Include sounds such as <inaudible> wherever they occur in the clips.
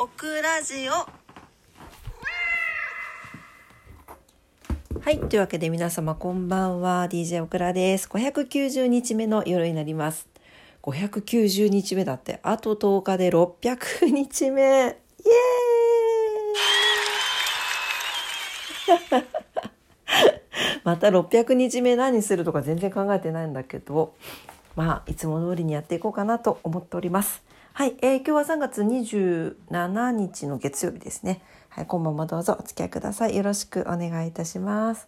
オクラジオ。はいというわけで皆様こんばんは。DJ オクラです。590日目の夜になります。590日目だってあと10日で600日目。イエーイ。<laughs> また600日目何するとか全然考えてないんだけどまあいつも通りにやっていこうかなと思っております。はい、えー、今日は3月27日の月曜日ですね。はい、今晩もどうぞお付き合いください。よろしくお願いいたします。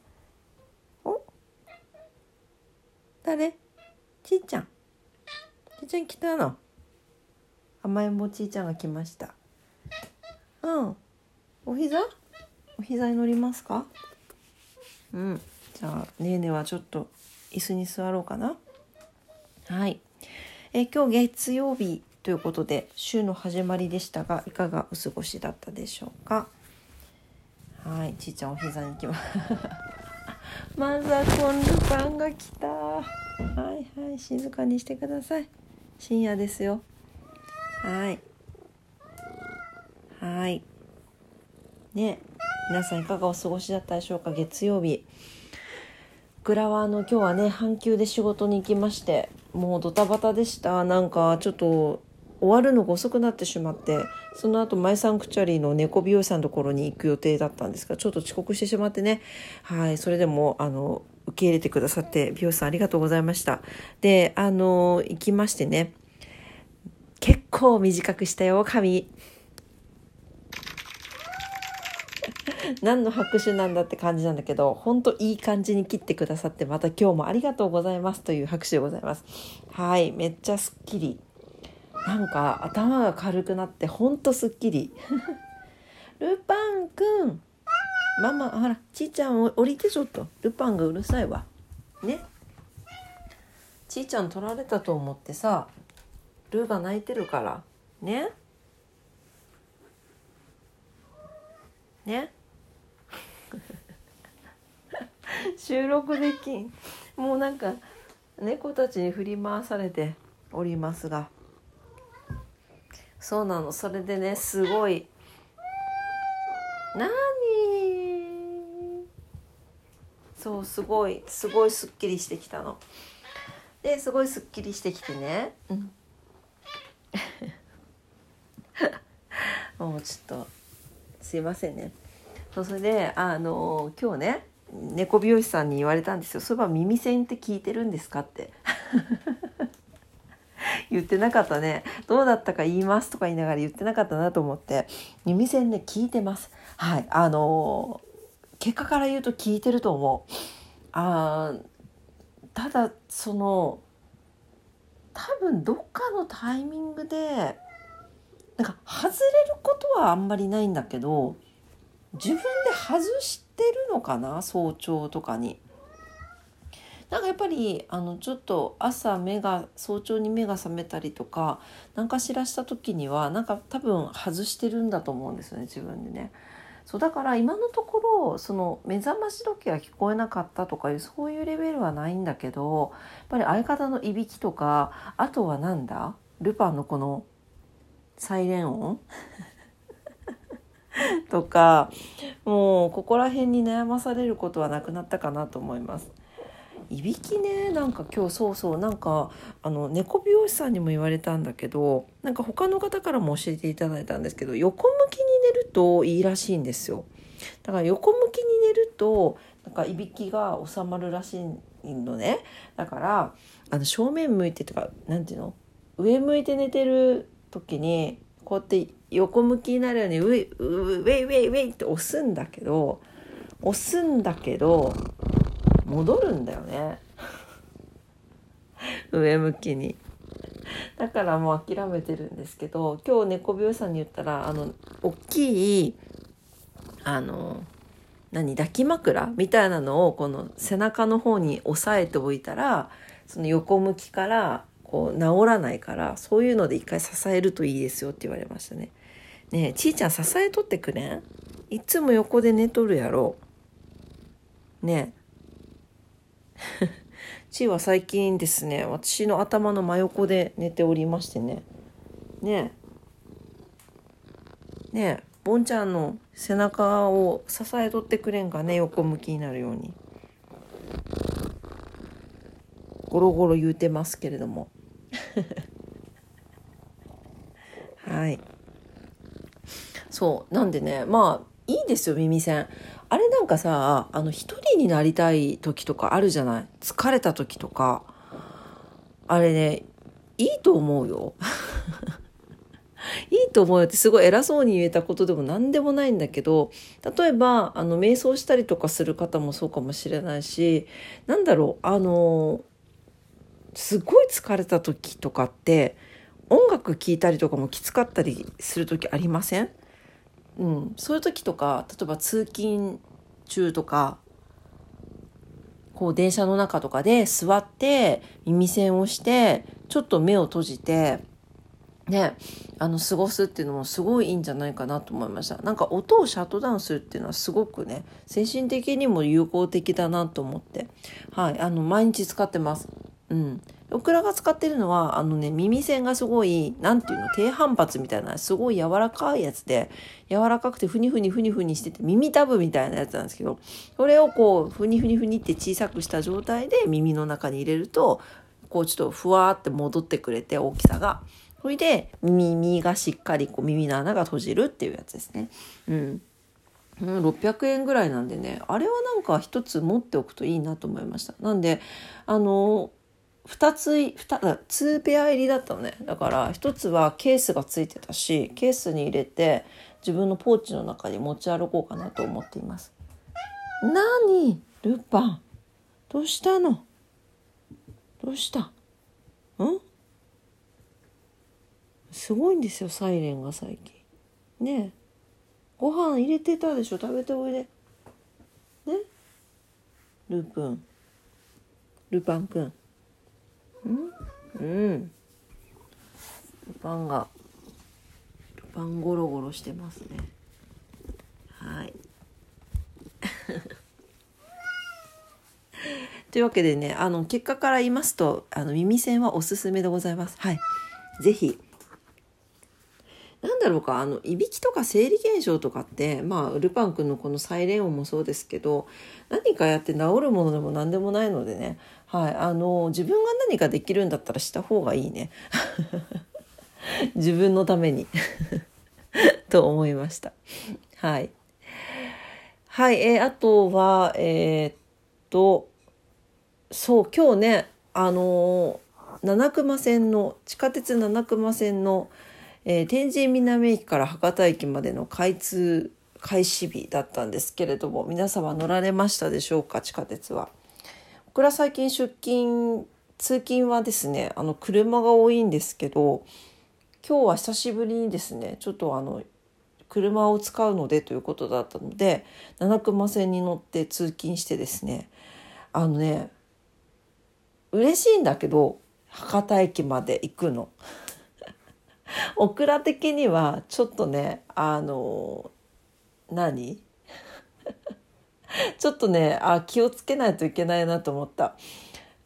お？誰？ちいちゃん。ちいちゃん来たの？甘えん坊ちいちゃんが来ました。うん。お膝？お膝に乗りますか？うん。じゃあねえねえはちょっと椅子に座ろうかな。はい。え今日月曜日。ということで週の始まりでしたがいかがお過ごしだったでしょうか？はいちいちゃんお膝に行きます。<laughs> マザコンルパンが来た。はいはい静かにしてください。深夜ですよ。はい。はい。ね皆さんいかがお過ごしだったでしょうか？月曜日。倉はあの今日はね半休で仕事に行きましてもうドタバタでした。なんかちょっと終わるのが遅くなってしまってその後マイサンクチャリーの猫美容師さんのところに行く予定だったんですがちょっと遅刻してしまってね。はいそれでもあの受け入れてくださって美容師さんありがとうございました。であの行きましてね。結構短くしたよ髪。<laughs> 何の拍手なんだって感じなんだけど本当いい感じに切ってくださってまた今日もありがとうございますという拍手でございます。はいめっちゃすっきりなんか頭が軽くなってほんとすっきり。<laughs> ルパンくん。ママほらちいちゃん降りてちょっと。ルパンがうるさいわ。ね。ちいちゃん取られたと思ってさルーが泣いてるから。ね。ね。<laughs> 収録できん。もうなんか猫たちに振り回されておりますがそうなの。それでねすごい。何？そうすごい。すごいすっきりしてきたの。ですごいすっきりしてきてね、うん、<laughs> もうちょっとすいませんね。そうそれであの今日ね猫美容師さんに言われたんですよ「そういえば耳栓って聞いてるんですか?」って <laughs> 言ってなかったね。どうだったか言いますとか言いながら言ってなかったなと思って。耳栓ね聞いてます。はい。あの結果から言うと聞いてると思う。あただその多分どっかのタイミングでなんか外れることはあんまりないんだけど自分で外してるのかな早朝とかに。なんかやっぱりあのちょっと朝目が早朝に目が覚めたりとか何かしらした時にはなんか多分外してるんだと思うんですよね自分でね。そうだから今のところその目覚まし時計が聞こえなかったとかいうそういうレベルはないんだけどやっぱり相方のいびきとかあとはなんだ？ルパンのこのサイレン音？<laughs> とかもうここら辺に悩まされることはなくなったかなと思います。いびきねなんか今日そうそうなんかあの猫美容師さんにも言われたんだけどなんか他の方からも教えていただいたんですけど横向きに寝るといいらしいんですよ。だから横向きに寝るとなんかいびきが収まるらしいのねだからあの正面向いてとか何ていうの上向いて寝てる時にこうやって横向きになるようにウェイウェイウェイウェイって押すんだけど押すんだけど戻るんだよね <laughs> 上向きにだからもう諦めてるんですけど今日猫病さんに言ったらあの大きいあの何抱き枕みたいなのをこの背中の方に押さえておいたらその横向きからこう治らないからそういうので一回支えるといいですよって言われましたね。ねえちいちゃん支えとってくれん？いつも横で寝とるやろ。ねちいは最近ですね私の頭の真横で寝ておりましてね。ねえ。ねえボンちゃんの背中を支えとってくれんかね横向きになるように。ゴロゴロ言うてますけれども。<laughs> はい。そうなんでねまあいいですよ耳栓。あれなんかさあの一人になりたい時とかあるじゃない？疲れた時とか。あれねいいと思うよ。<laughs> いいと思うよってすごい偉そうに言えたことでも何でもないんだけど例えばあの瞑想したりとかする方もそうかもしれないしなんだろうあのすごい疲れた時とかって音楽聴いたりとかもきつかったりする時ありません？うん、そういう時とか例えば通勤中とかこう電車の中とかで座って耳栓をしてちょっと目を閉じてねあの過ごすっていうのもすごいいいんじゃないかなと思いました。なんか音をシャットダウンするっていうのはすごくね精神的にも有効的だなと思って。はい。あの毎日使ってます。うん。オクラが使ってるのは、あのね、耳栓がすごい、なんていうの、低反発みたいな、すごい柔らかいやつで、柔らかくてふにふにふにふにしてて、耳たぶみたいなやつなんですけど、それをこう、ふにふにふにって小さくした状態で耳の中に入れると、こうちょっとふわーって戻ってくれて、大きさが。それで、耳がしっかりこう耳の穴が閉じるっていうやつですね。うん。600円ぐらいなんでねあれはなんか一つ持っておくといいなと思いましたなんであの2つ2 2ペア入りだったのね。だから1つはケースがついてたしケースに入れて自分のポーチの中に持ち歩こうかなと思っています。何？ルパン。どうしたの？どうした？ん？すごいんですよサイレンが最近。ねえ。ご飯入れてたでしょ？食べておいで。ね？ループン。ルパンくん。ん。うん。ルパンがルパンゴロゴロしてますね。はい。<laughs> というわけでねあの結果から言いますとあの耳栓はおすすめでございます。はい。是非だろうかあのいびきとか生理現象とかってまあルパン君のこのサイレン音もそうですけど何かやって治るものでも何でもないのでね。はい。あの自分が何かできるんだったらした方がいいね。<laughs> 自分のために。<laughs> と思いました。はい。はい。えー、あとはえー、っとそう今日ねあの七熊線の地下鉄七熊線のえー、天神南駅から博多駅までの開通開始日だったんですけれども皆様乗られましたでしょうか？地下鉄は。僕ら最近出勤通勤はですねあの車が多いんですけど今日は久しぶりにですねちょっとあの車を使うのでということだったので七熊線に乗って通勤してですねあのね嬉しいんだけど博多駅まで行くの。オクラ的にはちょっとねあの何？<laughs> ちょっとねあ気をつけないといけないなと思った。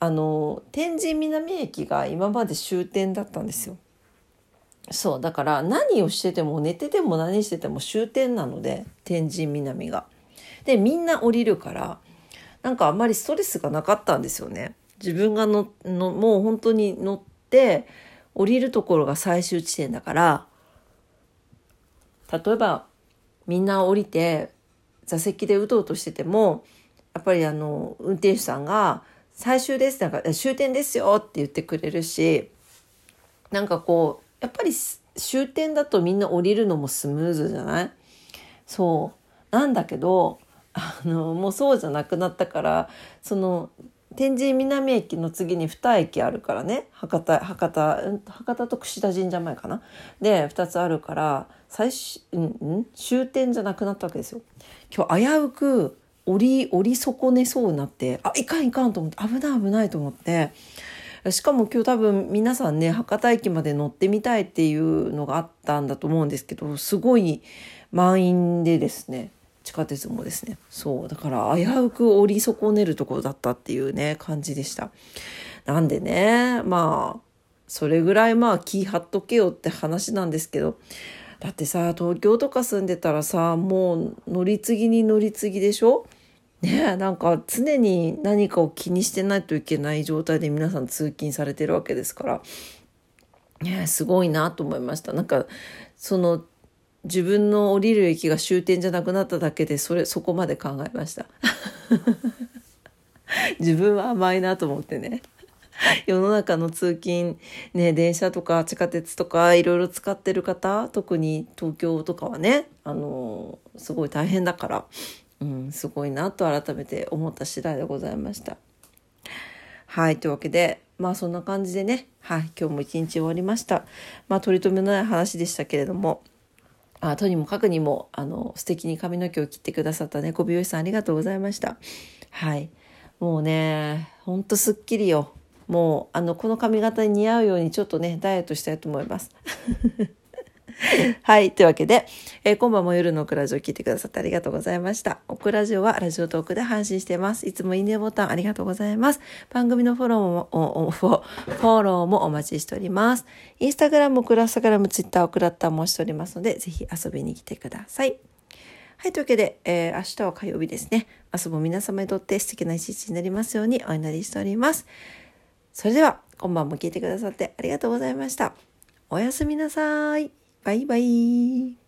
あの天神南駅が今まで終点だったんですよ。そうだから何をしてても寝てても何してても終点なので天神南が。でみんな降りるからなんかあんまりストレスがなかったんですよね。自分がののもう本当に乗って降りるところが最終地点だから例えばみんな降りて座席でうとうとしててもやっぱりあの運転手さんが「最終です」なんか「終点ですよ」って言ってくれるしなんかこうやっぱり終点だとみんな降りるのもスムーズじゃない？そう。なんだけどあのもうそうじゃなくなったからその天神南駅の次に2駅あるからね。博多博多博多と櫛田神社前かな。で2つあるから最終,、うん、終点じゃなくなったわけですよ。今日危うく降り降り損ねそうになってあいかんいかんと思って危ない危ないと思って。しかも今日多分皆さんね博多駅まで乗ってみたいっていうのがあったんだと思うんですけどすごい満員でですね。地下鉄もですね。そうだから危うく降り損ねるところだったっていうね感じでした。なんでねまあそれぐらいまあ気張っとけよって話なんですけどだってさ東京とか住んでたらさもう乗り継ぎに乗り継ぎでしょ？ねなんか常に何かを気にしてないといけない状態で皆さん通勤されてるわけですから。ねすごいなと思いました。なんかその自分の降りる駅が終点じゃなくなっただけでそれそこまで考えました <laughs> 自分は甘いなと思ってね <laughs> 世の中の通勤ね電車とか地下鉄とかいろいろ使ってる方特に東京とかはねあのすごい大変だから、うん、すごいなと改めて思った次第でございました。はいというわけでまあそんな感じでねはい今日も一日終わりました。まあ取り留めのない話でしたけれども。あとにもかくにもあの素敵に髪の毛を切ってくださった猫美容師さんありがとうございました。はい。もうね、ほんとすっきりよ。もうあのこの髪型に似合うようにちょっとねダイエットしたいと思います。<laughs> <laughs> はい。というわけで、えー、今晩も夜のオクラジオを聞いてくださってありがとうございました。オクラジオはラジオトークで配信しています。いつもいいねボタンありがとうございます。番組のフォローも、フォローもお待ちしております。インスタグラム、クラスタグラム、ツイッター、オクラッターもしておりますので、ぜひ遊びに来てください。はい。というわけで、えー、明日は火曜日ですね。明日も皆様にとって素敵な一日になりますようにお祈りしております。それでは、今晩も聞いてくださってありがとうございました。おやすみなさい。バイバイ。